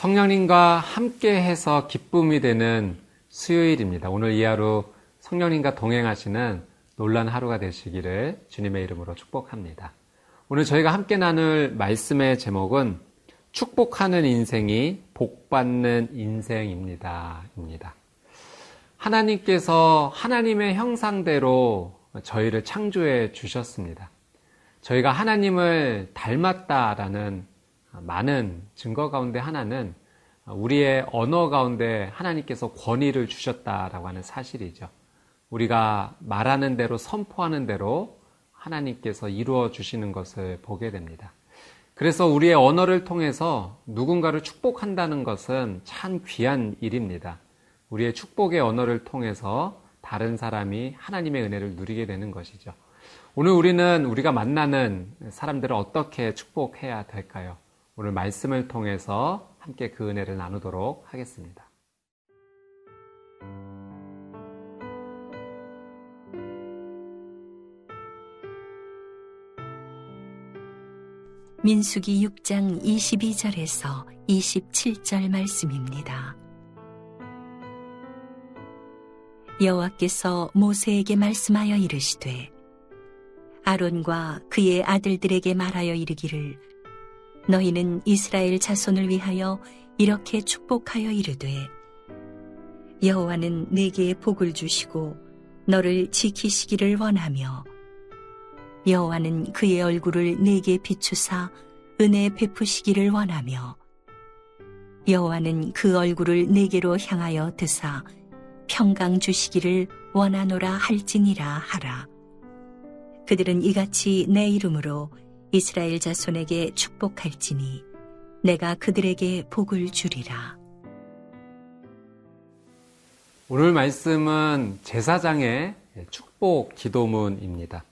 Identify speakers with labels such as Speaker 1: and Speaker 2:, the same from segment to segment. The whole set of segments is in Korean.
Speaker 1: 성령님과 함께 해서 기쁨이 되는 수요일입니다. 오늘 이 하루 성령님과 동행하시는 놀란 하루가 되시기를 주님의 이름으로 축복합니다. 오늘 저희가 함께 나눌 말씀의 제목은 축복하는 인생이 복받는 인생입니다. 입니다. 하나님께서 하나님의 형상대로 저희를 창조해 주셨습니다. 저희가 하나님을 닮았다라는 많은 증거 가운데 하나는 우리의 언어 가운데 하나님께서 권위를 주셨다라고 하는 사실이죠. 우리가 말하는 대로 선포하는 대로 하나님께서 이루어 주시는 것을 보게 됩니다. 그래서 우리의 언어를 통해서 누군가를 축복한다는 것은 참 귀한 일입니다. 우리의 축복의 언어를 통해서 다른 사람이 하나님의 은혜를 누리게 되는 것이죠. 오늘 우리는 우리가 만나는 사람들을 어떻게 축복해야 될까요? 오늘 말씀을 통해서 함께 그 은혜를 나누도록 하겠습니다.
Speaker 2: 민수기 6장 22절에서 27절 말씀입니다. 여호와께서 모세에게 말씀하여 이르시되 아론과 그의 아들들에게 말하여 이르기를 너희는 이스라엘 자손을 위하여 이렇게 축복하여 이르되 여호와는 내게 복을 주시고 너를 지키시기를 원하며 여호와는 그의 얼굴을 내게 비추사 은혜 베푸시기를 원하며 여호와는 그 얼굴을 내게로 향하여 드사 평강 주시기를 원하노라 할지니라 하라. 그들은 이같이 내 이름으로 이스라엘 자손에게 축복할지니 내가 그들에게 복을 주리라.
Speaker 1: 오늘 말씀은 제사장의 축복 기도문입니다.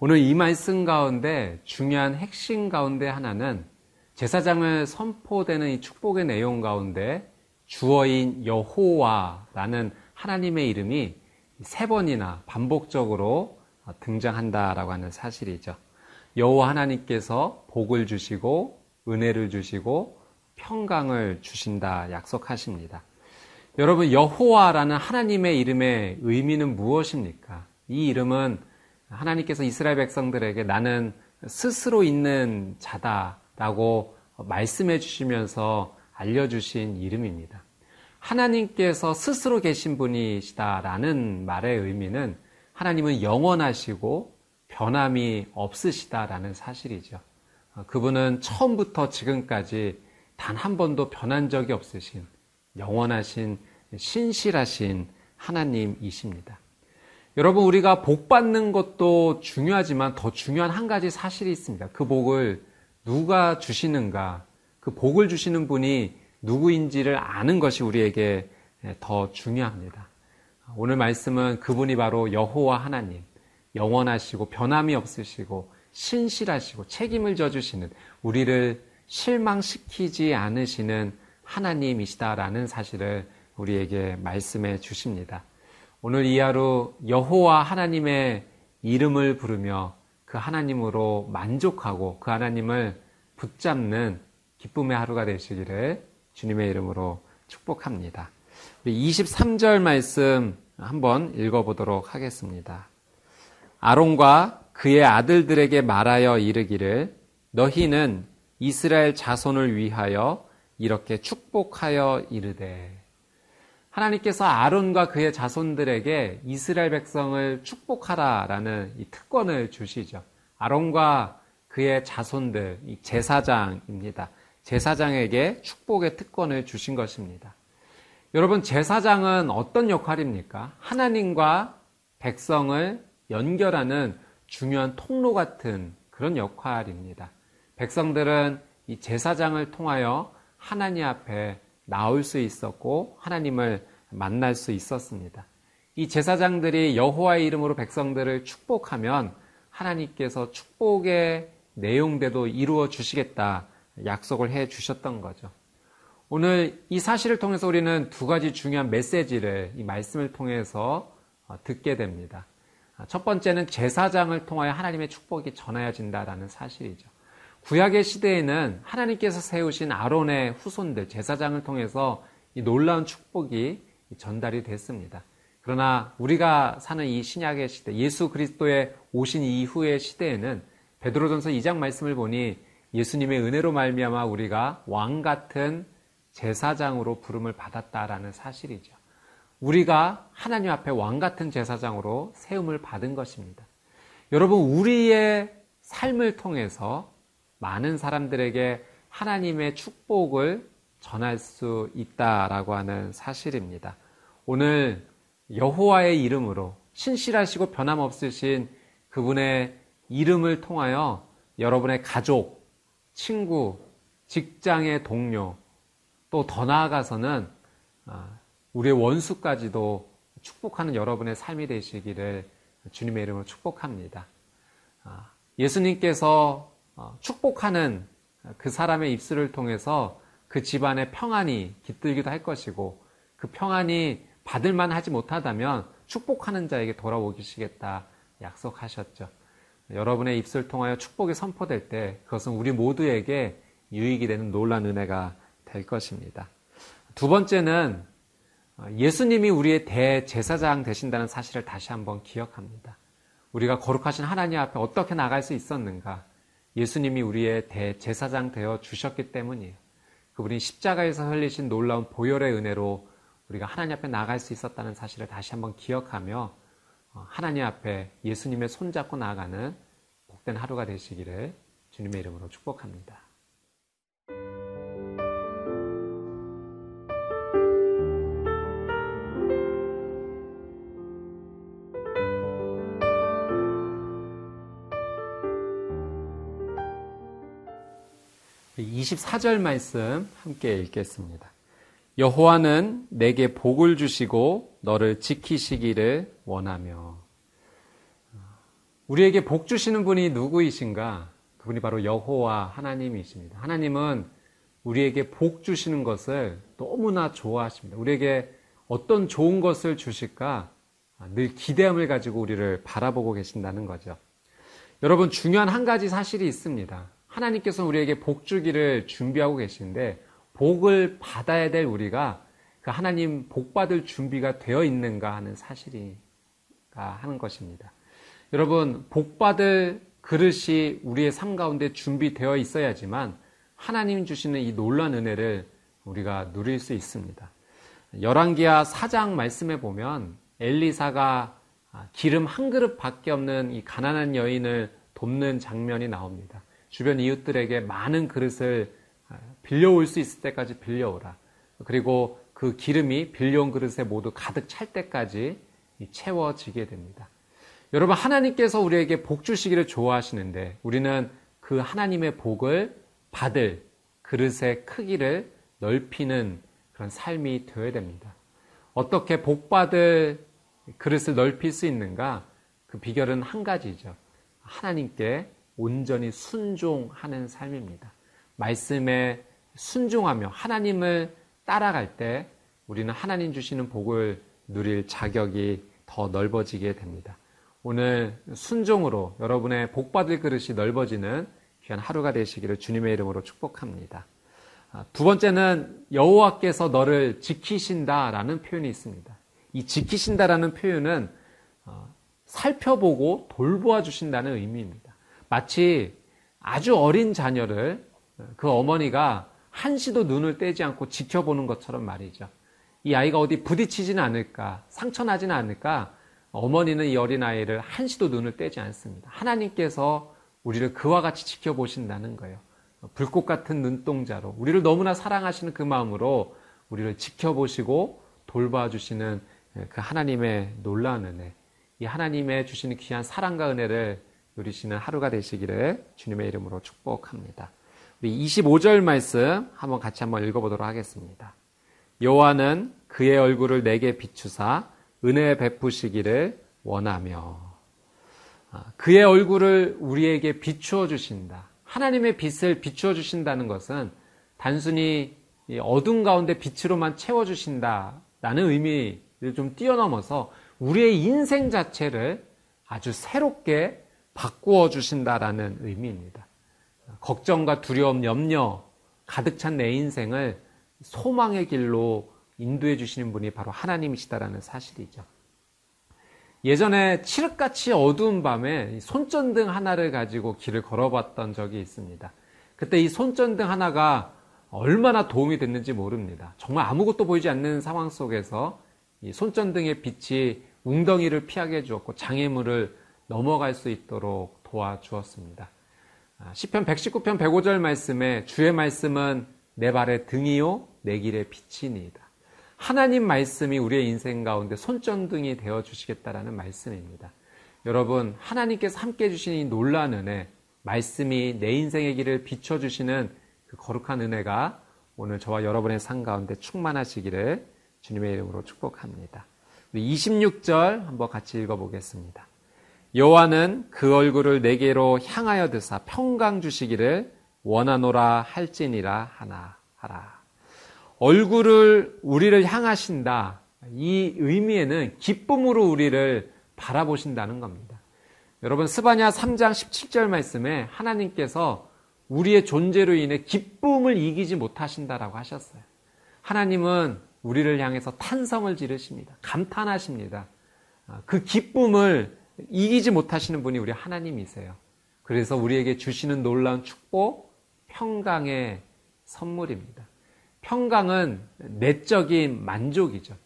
Speaker 1: 오늘 이 말씀 가운데 중요한 핵심 가운데 하나는 제사장을 선포되는 이 축복의 내용 가운데 주어인 여호와라는 하나님의 이름이 세 번이나 반복적으로 등장한다라고 하는 사실이죠. 여호와 하나님께서 복을 주시고 은혜를 주시고 평강을 주신다 약속하십니다. 여러분 여호와라는 하나님의 이름의 의미는 무엇입니까? 이 이름은 하나님께서 이스라엘 백성들에게 나는 스스로 있는 자다라고 말씀해 주시면서 알려주신 이름입니다. 하나님께서 스스로 계신 분이시다라는 말의 의미는 하나님은 영원하시고 변함이 없으시다라는 사실이죠. 어, 그분은 처음부터 지금까지 단 한 번도 변한 적이 없으신 영원하신 신실하신 하나님이십니다. 여러분, 우리가 복 받는 것도 중요하지만 더 중요한 한 가지 사실이 있습니다. 그 복을 누가 주시는가, 그 복을 주시는 분이 누구인지를 아는 것이 우리에게 더 중요합니다. 오늘 말씀은 그분이 바로 여호와 하나님, 영원하시고 변함이 없으시고 신실하시고 책임을 져주시는 우리를 실망시키지 않으시는 하나님이시다라는 사실을 우리에게 말씀해 주십니다. 오늘 이 하루 여호와 하나님의 이름을 부르며 그 하나님으로 만족하고 그 하나님을 붙잡는 기쁨의 하루가 되시기를 주님의 이름으로 축복합니다. 우리 23절 말씀 한번 읽어보도록 하겠습니다. 아론과 그의 아들들에게 말하여 이르기를 너희는 이스라엘 자손을 위하여 이렇게 축복하여 이르되 하나님께서 아론과 그의 자손들에게 이스라엘 백성을 축복하라라는 이 특권을 주시죠. 아론과 그의 자손들, 제사장입니다. 제사장에게 축복의 특권을 주신 것입니다. 여러분, 제사장은 어떤 역할입니까? 하나님과 백성을 연결하는 중요한 통로 같은 그런 역할입니다. 백성들은 이 제사장을 통하여 하나님 앞에 나올 수 있었고 하나님을 만날 수 있었습니다. 이 제사장들이 여호와의 이름으로 백성들을 축복하면 하나님께서 축복의 내용대도 이루어 주시겠다 약속을 해 주셨던 거죠. 오늘 이 사실을 통해서 우리는 두 가지 중요한 메시지를 이 말씀을 통해서 듣게 됩니다. 첫 번째는 제사장을 통하여 하나님의 축복이 전하여진다라는 사실이죠. 구약의 시대에는 하나님께서 세우신 아론의 후손들, 제사장을 통해서 이 놀라운 축복이 전달이 됐습니다. 그러나 우리가 사는 이 신약의 시대, 예수 그리스도의 오신 이후의 시대에는 베드로전서 2장 말씀을 보니 예수님의 은혜로 말미암아 우리가 왕 같은 제사장으로 부름을 받았다라는 사실이죠. 우리가 하나님 앞에 왕 같은 제사장으로 세움을 받은 것입니다. 여러분, 우리의 삶을 통해서 많은 사람들에게 하나님의 축복을 전할 수 있다라고 하는 사실입니다. 오늘 여호와의 이름으로 신실하시고 변함없으신 그분의 이름을 통하여 여러분의 가족, 친구, 직장의 동료, 또 더 나아가서는 아, 우리의 원수까지도 축복하는 여러분의 삶이 되시기를 주님의 이름으로 축복합니다. 아, 예수님께서 어, 축복하는 그 사람의 입술을 통해서 그 집안의 평안이 깃들기도 할 것이고 그 평안이 받을만 하지 못하다면 축복하는 자에게 돌아오시겠다 약속하셨죠. 여러분의 입술 통하여 축복이 선포될 때 그것은 우리 모두에게 유익이 되는 놀란 은혜가 될 것입니다. 두 번째는 예수님이 우리의 대제사장 되신다는 사실을 다시 한번 기억합니다. 우리가 거룩하신 하나님 앞에 어떻게 나갈 수 있었는가? 예수님이 우리의 대제사장 되어 주셨기 때문이에요. 그분이 십자가에서 흘리신 놀라운 보혈의 은혜로 우리가 하나님 앞에 나갈 수 있었다는 사실을 다시 한번 기억하며 어, 하나님 앞에 예수님의 손잡고 나아가는 복된 하루가 되시기를 주님의 이름으로 축복합니다. 24절 말씀 함께 읽겠습니다. 여호와는 내게 복을 주시고 너를 지키시기를 원하며 우리에게 복 주시는 분이 누구이신가? 그분이 바로 여호와 하나님이십니다. 하나님은 우리에게 복 주시는 것을 너무나 좋아하십니다. 우리에게 어떤 좋은 것을 주실까 늘 기대함을 가지고 우리를 바라보고 계신다는 거죠. 여러분 중요한 한 가지 사실이 있습니다. 하나님께서 우리에게 복 주기를 준비하고 계시는데 복을 받아야 될 우리가 그 하나님 복 받을 준비가 되어 있는가 하는 사실이 하는 것입니다. 여러분 복 받을 그릇이 우리의 삶 가운데 준비되어 있어야지만 하나님 주시는 이 놀란 은혜를 우리가 누릴 수 있습니다. 열왕기하 4장 말씀에 보면 엘리사가 기름 한 그릇밖에 없는 이 가난한 여인을 돕는 장면이 나옵니다. 주변 이웃들에게 많은 그릇을 빌려올 수 있을 때까지 빌려오라. 그리고 그 기름이 빌려온 그릇에 모두 가득 찰 때까지 채워지게 됩니다. 여러분, 하나님께서 우리에게 복 주시기를 좋아하시는데 우리는 그 하나님의 복을 받을 그릇의 크기를 넓히는 그런 삶이 되어야 됩니다. 어떻게 복 받을 그릇을 넓힐 수 있는가? 그 비결은 한 가지죠. 하나님께 온전히 순종하는 삶입니다. 말씀에 순종하며 하나님을 따라갈 때 우리는 하나님 주시는 복을 누릴 자격이 더 넓어지게 됩니다. 오늘 순종으로 여러분의 복받을 그릇이 넓어지는 귀한 하루가 되시기를 주님의 이름으로 축복합니다. 아, 두 번째는 여호와께서 너를 지키신다라는 표현이 있습니다. 이 지키신다라는 표현은 어, 살펴보고 돌보아 주신다는 의미입니다. 마치 아주 어린 자녀를 그 어머니가 한시도 눈을 떼지 않고 지켜보는 것처럼 말이죠. 이 아이가 어디 부딪히지는 않을까, 상처나지는 않을까, 어머니는 이 어린아이를 한시도 눈을 떼지 않습니다. 하나님께서 우리를 그와 같이 지켜보신다는 거예요. 불꽃 같은 눈동자로, 우리를 너무나 사랑하시는 그 마음으로 우리를 지켜보시고 돌봐주시는 그 하나님의 놀라운 은혜, 이 하나님의 주시는 귀한 사랑과 은혜를 누리시는 하루가 되시기를 주님의 이름으로 축복합니다. 우리 25절 말씀 한번 같이 한번 읽어보도록 하겠습니다. 여호와는 그의 얼굴을 내게 비추사 은혜 베푸시기를 원하며 아, 그의 얼굴을 우리에게 비추어 주신다. 하나님의 빛을 비추어 주신다는 것은 단순히 어둠 가운데 빛으로만 채워 주신다라는 의미를 좀 뛰어넘어서 우리의 인생 자체를 아주 새롭게 바꾸어 주신다라는 의미입니다. 걱정과 두려움, 염려 가득 찬 내 인생을 소망의 길로 인도해 주시는 분이 바로 하나님이시다라는 사실이죠. 예전에 칠흑같이 어두운 밤에 손전등 하나를 가지고 길을 걸어봤던 적이 있습니다. 그때 이 손전등 하나가 얼마나 도움이 됐는지 모릅니다. 정말 아무것도 보이지 않는 상황 속에서 이 손전등의 빛이 웅덩이를 피하게 해주었고 장애물을 넘어갈 수 있도록 도와주었습니다. 10편 아, 119편 105절 말씀에 주의 말씀은 내 발의 등이요 내 길의 빛이니이다. 하나님 말씀이 우리의 인생 가운데 손전등이 되어 주시겠다라는 말씀입니다. 여러분 하나님께서 함께 해주신 이 놀라운 은혜 말씀이 내 인생의 길을 비춰 주시는 그 거룩한 은혜가 오늘 저와 여러분의 삶 가운데 충만하시기를 주님의 이름으로 축복합니다. 26절 한번 같이 읽어보겠습니다. 여호와는 그 얼굴을 내게로 향하여 드사 평강 주시기를 원하노라 할지니라 하나 하라. 얼굴을 우리를 향하신다. 이 의미에는 기쁨으로 우리를 바라보신다는 겁니다. 여러분 스바냐 3장 17절 말씀에 하나님께서 우리의 존재로 인해 기쁨을 이기지 못하신다라고 하셨어요. 하나님은 우리를 향해서 탄성을 지르십니다. 감탄하십니다. 아, 그 기쁨을 이기지 못하시는 분이 우리 하나님이세요. 그래서 우리에게 주시는 놀라운 축복, 평강의 선물입니다. 평강은 내적인 만족이죠.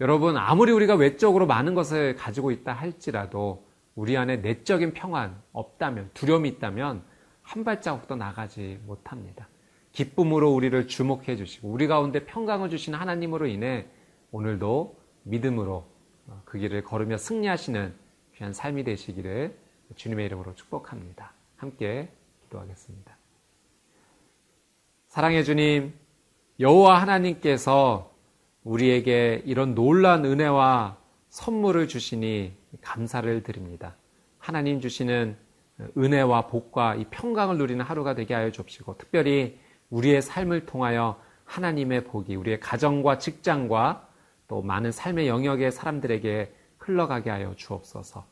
Speaker 1: 여러분, 아무리 우리가 외적으로 많은 것을 가지고 있다 할지라도 우리 안에 내적인 평안 없다면, 두려움이 있다면 한 발자국도 나가지 못합니다. 기쁨으로 우리를 주목해 주시고 우리 가운데 평강을 주신 하나님으로 인해 오늘도 믿음으로 그 길을 걸으며 승리하시는 귀한 삶이 되시기를 주님의 이름으로 축복합니다. 함께 기도하겠습니다. 사랑해 주님, 여호와 하나님께서 우리에게 이런 놀란 은혜와 선물을 주시니 감사를 드립니다. 하나님 주시는 은혜와 복과 이 평강을 누리는 하루가 되게 하여 주옵시고 특별히 우리의 삶을 통하여 하나님의 복이 우리의 가정과 직장과 또 많은 삶의 영역의 사람들에게 흘러가게 하여 주옵소서.